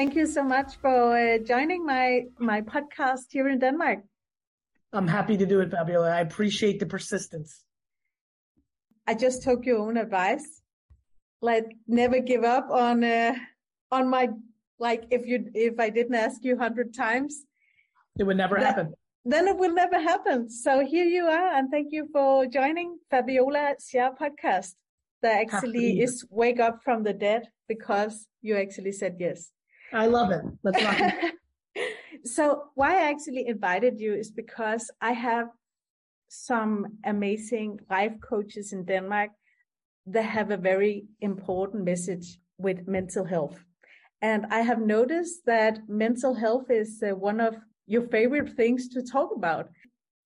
Thank you so much for uh, joining my my podcast here in Denmark. I'm happy to do it, Fabiola. I appreciate the persistence. I just took your own advice. Like never give up on uh, on my like if you if I didn't ask you hundred times, it would never that, happen. Then it will never happen. So here you are, and thank you for joining Fabiola Share podcast. That actually is wake up from the dead because you actually said yes. I love it. Let's rock it. so why I actually invited you is because I have some amazing life coaches in Denmark that have a very important message with mental health. And I have noticed that mental health is uh, one of your favorite things to talk about.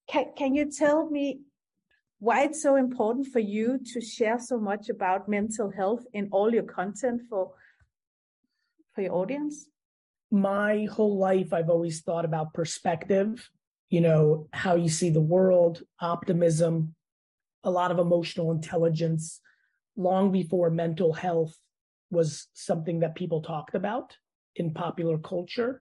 Can, can you tell me why it's so important for you to share so much about mental health in all your content for for your audience? My whole life, I've always thought about perspective, you know, how you see the world, optimism, a lot of emotional intelligence, long before mental health was something that people talked about in popular culture.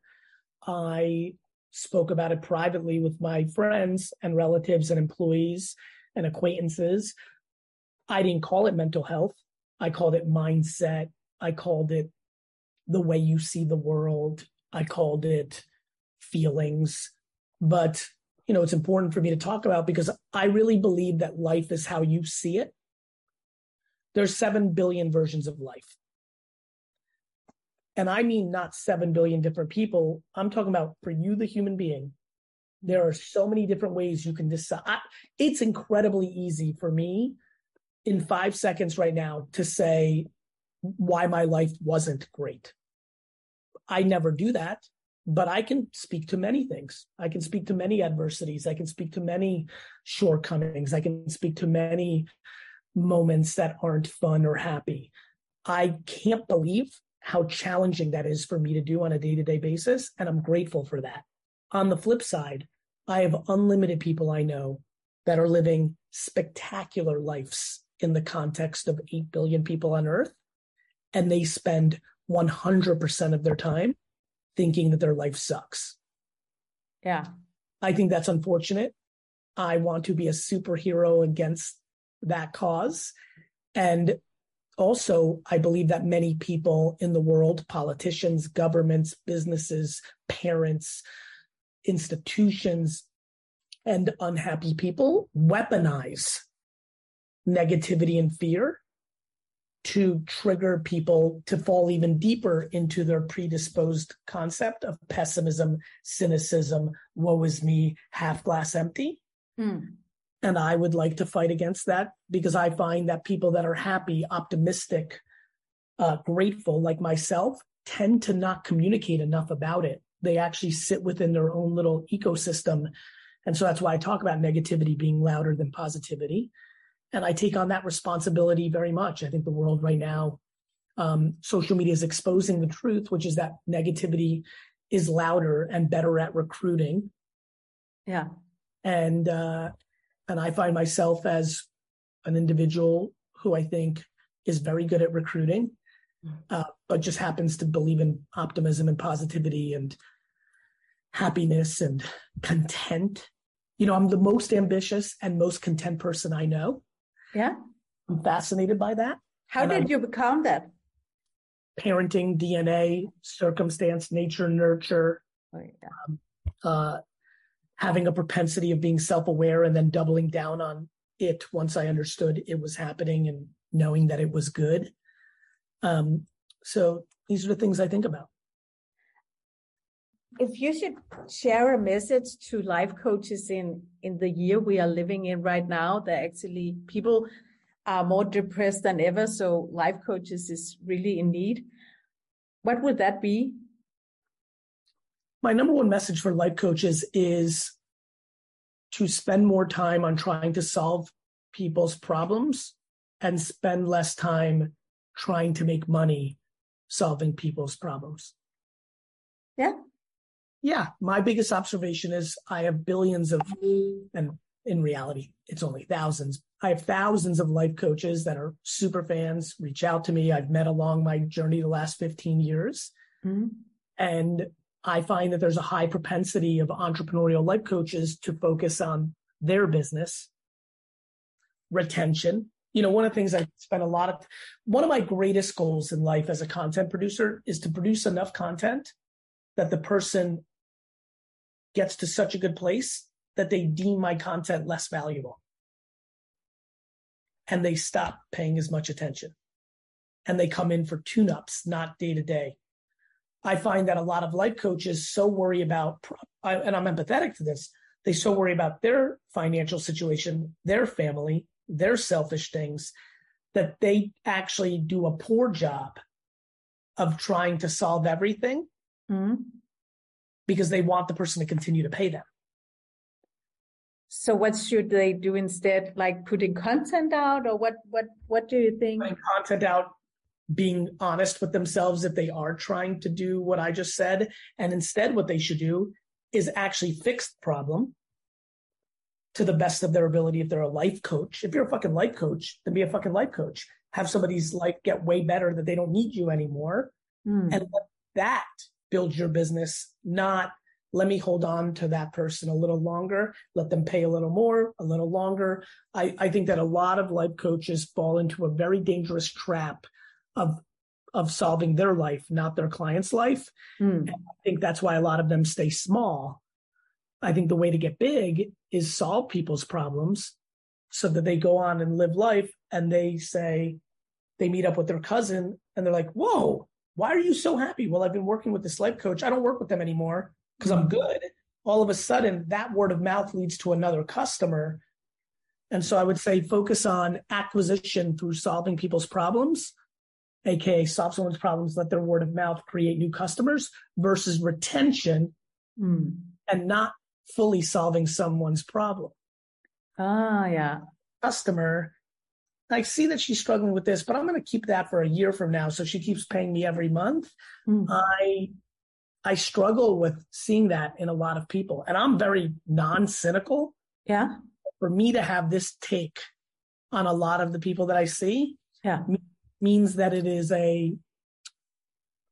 I spoke about it privately with my friends and relatives and employees and acquaintances. I didn't call it mental health. I called it mindset. I called it the way you see the world. I called it feelings. But, you know, it's important for me to talk about because I really believe that life is how you see it. There's 7 billion versions of life. And I mean not 7 billion different people. I'm talking about for you, the human being. There are so many different ways you can decide. It's incredibly easy for me in five seconds right now to say why my life wasn't great. I never do that, but I can speak to many things. I can speak to many adversities. I can speak to many shortcomings. I can speak to many moments that aren't fun or happy. I can't believe how challenging that is for me to do on a day to day basis. And I'm grateful for that. On the flip side, I have unlimited people I know that are living spectacular lives in the context of 8 billion people on earth. And they spend 100% of their time thinking that their life sucks. Yeah. I think that's unfortunate. I want to be a superhero against that cause. And also, I believe that many people in the world, politicians, governments, businesses, parents, institutions, and unhappy people weaponize negativity and fear to trigger people to fall even deeper into their predisposed concept of pessimism, cynicism, woe is me, half glass empty. Mm. And I would like to fight against that because I find that people that are happy, optimistic, uh, grateful, like myself, tend to not communicate enough about it. They actually sit within their own little ecosystem. And so that's why I talk about negativity being louder than positivity. And I take on that responsibility very much. I think the world right now, um, social media is exposing the truth, which is that negativity is louder and better at recruiting. Yeah. And, uh, and I find myself as an individual who I think is very good at recruiting, uh, but just happens to believe in optimism and positivity and happiness and content. You know, I'm the most ambitious and most content person I know. Yeah. I'm fascinated by that. How did I'm, you become that? Parenting, DNA, circumstance, nature, nurture. Oh, yeah. um, uh, having a propensity of being self-aware and then doubling down on it once I understood it was happening and knowing that it was good. Um, so these are the things I think about. If you should share a message to life coaches in in the year we are living in right now, that actually people are more depressed than ever, so life coaches is really in need. What would that be? my number one message for life coaches is to spend more time on trying to solve people's problems and spend less time trying to make money solving people's problems. Yeah. Yeah. My biggest observation is I have billions of, and in reality, it's only thousands. I have thousands of life coaches that are super fans, reach out to me. I've met along my journey the last 15 years. Mm-hmm. And I find that there's a high propensity of entrepreneurial life coaches to focus on their business, retention. You know, one of the things I spend a lot of, one of my greatest goals in life as a content producer is to produce enough content that the person gets to such a good place that they deem my content less valuable. And they stop paying as much attention. And they come in for tune ups, not day to day. I find that a lot of life coaches so worry about, and I'm empathetic to this, they so worry about their financial situation, their family, their selfish things, that they actually do a poor job of trying to solve everything mm-hmm. Because they want the person to continue to pay them. So what should they do instead? Like putting content out or what, what, what do you think? Putting content out, being honest with themselves if they are trying to do what I just said. And instead what they should do is actually fix the problem to the best of their ability. If they're a life coach, if you're a fucking life coach, then be a fucking life coach. Have somebody's life get way better that they don't need you anymore. Mm. And let that build your business, not let me hold on to that person a little longer, let them pay a little more, a little longer. I, I think that a lot of life coaches fall into a very dangerous trap of of solving their life, not their client's life. Mm. I think that's why a lot of them stay small. I think the way to get big is solve people's problems so that they go on and live life and they say they meet up with their cousin and they're like, "Whoa, why are you so happy?" Well, I've been working with this life coach. I don't work with them anymore because I'm good, all of a sudden that word of mouth leads to another customer. And so I would say focus on acquisition through solving people's problems, aka solve someone's problems, let their word of mouth create new customers versus retention mm. and not fully solving someone's problem. Ah, yeah. Customer, I see that she's struggling with this, but I'm going to keep that for a year from now. So she keeps paying me every month. Mm. I I struggle with seeing that in a lot of people. And I'm very non cynical. Yeah. For me to have this take on a lot of the people that I see yeah. means that it is a,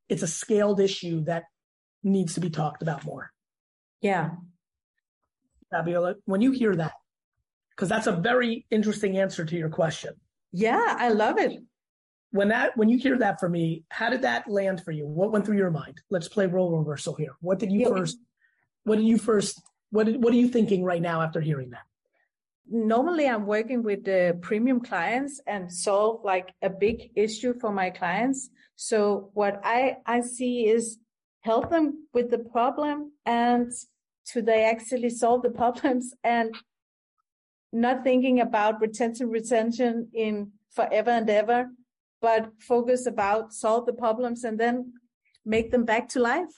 it's a scaled issue that needs to be talked about more. Yeah. Fabiola, when you hear that, because that's a very interesting answer to your question. Yeah, I love it when that when you hear that from me, how did that land for you? What went through your mind? Let's play role reversal here. What did you yeah. first? What did you first? What did, what are you thinking right now after hearing that? Normally, I'm working with the premium clients and solve like a big issue for my clients. So what I I see is help them with the problem and to they actually solve the problems and not thinking about retention retention in forever and ever but focus about solve the problems and then make them back to life.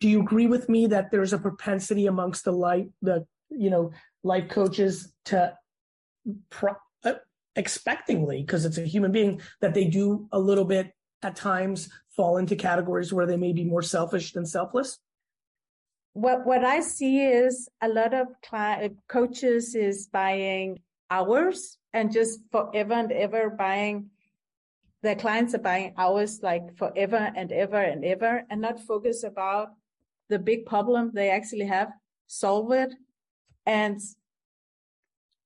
Do you agree with me that there's a propensity amongst the life, the you know, life coaches to pro, uh, expectingly, because it's a human being, that they do a little bit at times fall into categories where they may be more selfish than selfless? What what I see is a lot of cli- coaches is buying hours and just forever and ever buying their clients are buying hours like forever and ever and ever and not focus about the big problem they actually have, solve it and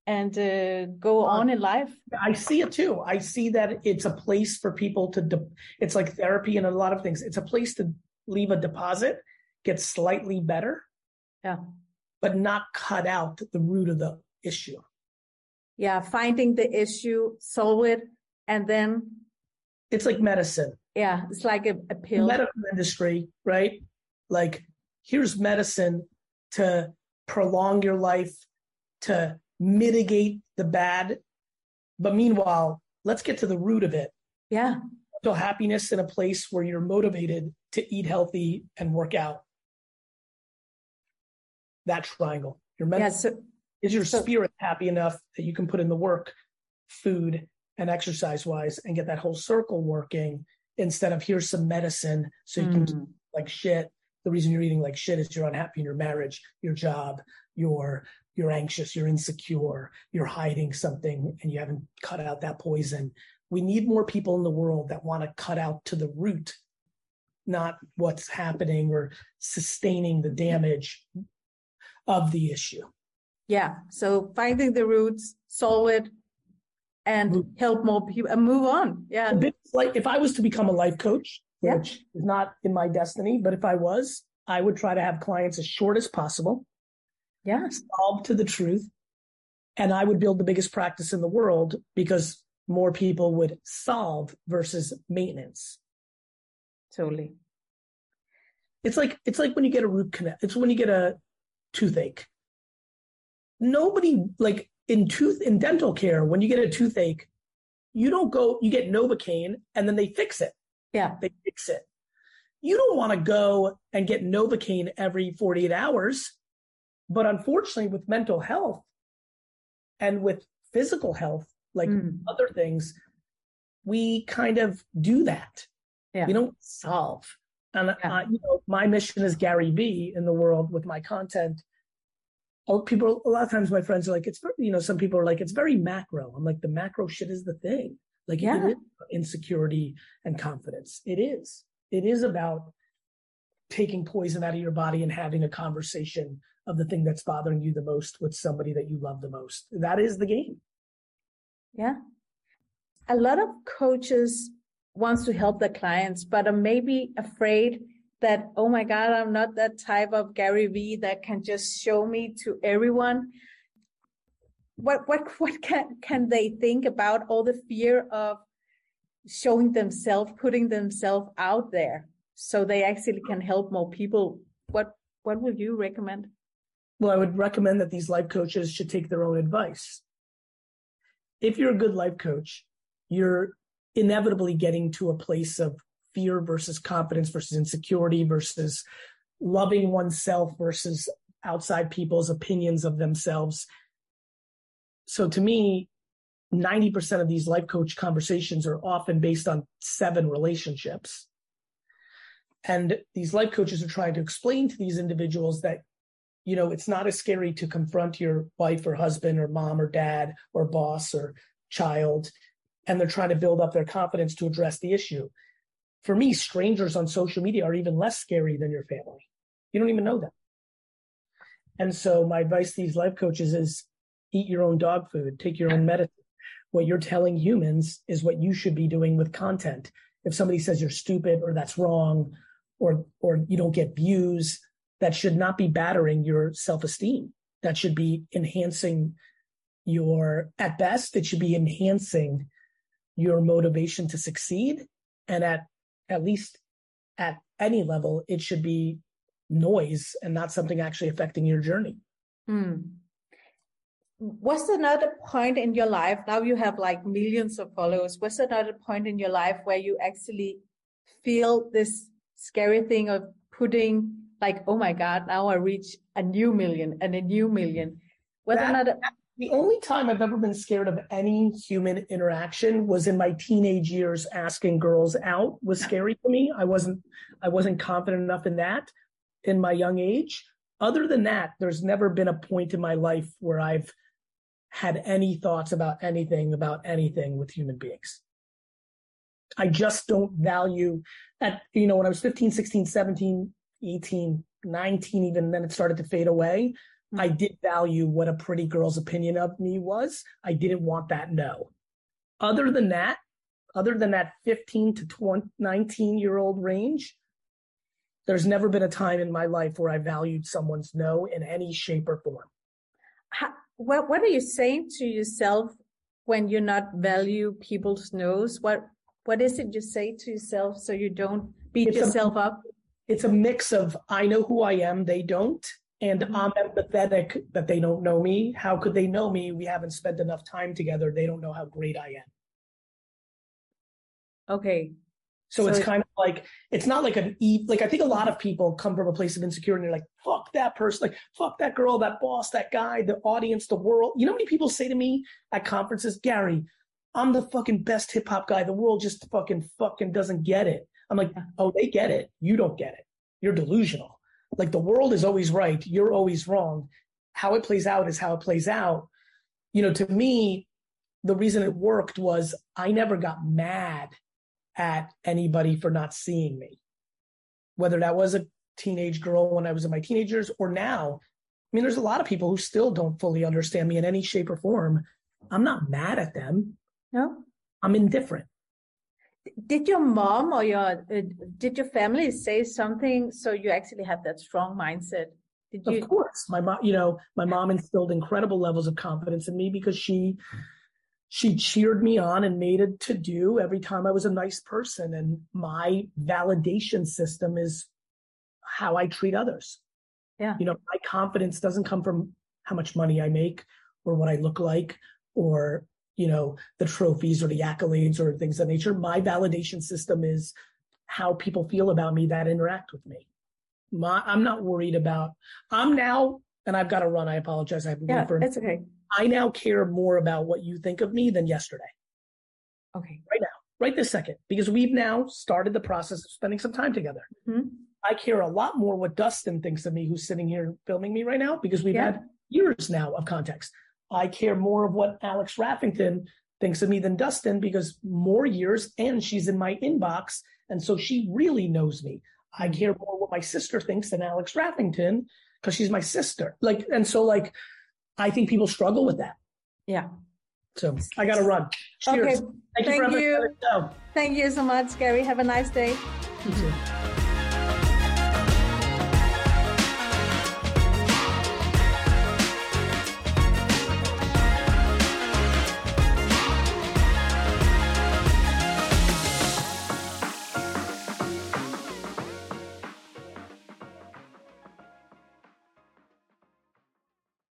and uh, go on in life. I see it too. I see that it's a place for people to. De- it's like therapy and a lot of things. It's a place to leave a deposit, get slightly better, yeah, but not cut out the root of the issue. Yeah, finding the issue, solve it, and then it's like medicine. Yeah, it's like a, a pill. medical industry, right? Like here's medicine to prolong your life, to mitigate the bad. But meanwhile, let's get to the root of it. Yeah. So happiness in a place where you're motivated to eat healthy and work out. That triangle. Your mental, yeah, so, is your so, spirit happy enough that you can put in the work, food, and exercise wise and get that whole circle working instead of here's some medicine so you mm. can like shit. The reason you're eating like shit is you're unhappy in your marriage, your job, you're you're anxious, you're insecure, you're hiding something and you haven't cut out that poison. We need more people in the world that want to cut out to the root not what's happening or sustaining the damage of the issue. Yeah. So finding the roots, solve it, and mm. help more people and move on. Yeah. Like if I was to become a life coach, yeah. which is not in my destiny, but if I was, I would try to have clients as short as possible. Yeah. Solve to the truth. And I would build the biggest practice in the world because more people would solve versus maintenance. Totally. It's like it's like when you get a root canal. It's when you get a toothache. Nobody like in tooth in dental care when you get a toothache, you don't go. You get Novocaine and then they fix it. Yeah, they fix it. You don't want to go and get Novocaine every 48 hours. But unfortunately, with mental health and with physical health, like mm. other things, we kind of do that. Yeah. We don't solve. And yeah. you know, my mission is Gary Vee in the world with my content. Oh, people, a lot of times my friends are like, it's, you know, some people are like, it's very macro. I'm like, the macro shit is the thing. Like, yeah. it is insecurity and confidence. It is. It is about taking poison out of your body and having a conversation of the thing that's bothering you the most with somebody that you love the most. That is the game. Yeah. A lot of coaches wants to help their clients, but are maybe afraid that, oh my God, I'm not that type of Gary Vee that can just show me to everyone. What what what can can they think about all the fear of showing themselves, putting themselves out there so they actually can help more people? What what would you recommend? Well, I would recommend that these life coaches should take their own advice if you're a good life coach, you're inevitably getting to a place of fear versus confidence versus insecurity versus loving oneself versus outside people's opinions of themselves. So to me, 90% of these life coach conversations are often based on seven relationships. And these life coaches are trying to explain to these individuals that you know, it's not as scary to confront your wife or husband or mom or dad or boss or child. And they're trying to build up their confidence to address the issue. For me, strangers on social media are even less scary than your family. You don't even know them. And so my advice to these life coaches is eat your own dog food, take your own medicine. What you're telling humans is what you should be doing with content. If somebody says you're stupid or that's wrong or or you don't get views, that should not be battering your self-esteem. That should be enhancing your, at best, it should be enhancing your motivation to succeed. And at, at least at any level, it should be noise and not something actually affecting your journey. Hmm. Was there another point in your life? Now you have like millions of followers. There another point in your life where you actually feel this scary thing of putting like, oh my God, now I reach a new million and a new million. Whether that, not a- the only time I've ever been scared of any human interaction was in my teenage years asking girls out was scary for me. I wasn't I wasn't confident enough in that in my young age. Other than that, there's never been a point in my life where I've had any thoughts about anything about anything with human beings. I just don't value at you know when I was 15, 16, 17, 18, 19, even then it started to fade away. Mm-hmm. I did value what a pretty girl's opinion of me was. I didn't want that no. Other than that, other than that 15 to 20, 19 year old range, there's never been a time in my life where I valued someone's no in any shape or form. How, what, what are you saying to yourself when you not value people's no's? What, what is it you say to yourself so you don't beat it's yourself a, up? it's a mix of I know who I am, they don't, and mm-hmm. I'm empathetic that they don't know me. How could they know me? We haven't spent enough time together. They don't know how great I am. Okay. So, so it's kind of like it's not like an e like I think a lot of people come from a place of insecurity and they're like, fuck that person, like fuck that girl, that boss, that guy, the audience, the world. You know how many people say to me at conferences, Gary, I'm the fucking best hip hop guy. The world just fucking fucking doesn't get it. I'm like, oh, they get it. You don't get it. You're delusional. Like the world is always right. You're always wrong. How it plays out is how it plays out. You know, to me, the reason it worked was I never got mad at anybody for not seeing me. whether that was a teenage girl when I was in my teenagers or now. I mean, there's a lot of people who still don't fully understand me in any shape or form. I'm not mad at them. No, I'm indifferent. Did your mom or your uh, did your family say something so you actually have that strong mindset? Did you? Of course, my mom. You know, my mom instilled incredible levels of confidence in me because she she cheered me on and made it to do every time I was a nice person. And my validation system is how I treat others. Yeah. You know, my confidence doesn't come from how much money I make or what I look like or, you know, the trophies or the accolades or things of nature. My validation system is how people feel about me that interact with me. My, I'm not worried about, I'm now, and I've got to run. I apologize. I have yeah, for, it's okay. I now care more about what you think of me than yesterday. Okay. Right now, right this second, because we've now started the process of spending some time together. Mm-hmm. I care a lot more what Dustin thinks of me, who's sitting here filming me right now, because we've yeah. had years now of context. I care more of what Alex Raffington thinks of me than Dustin because more years and she's in my inbox. And so she really knows me. I mm-hmm. care more what my sister thinks than Alex Raffington because she's my sister. Like, and so like, I think people struggle with that. Yeah. So I got to run. Cheers. Okay. Thank, Thank you. you. Thank you so much, Gary. Have a nice day. You too.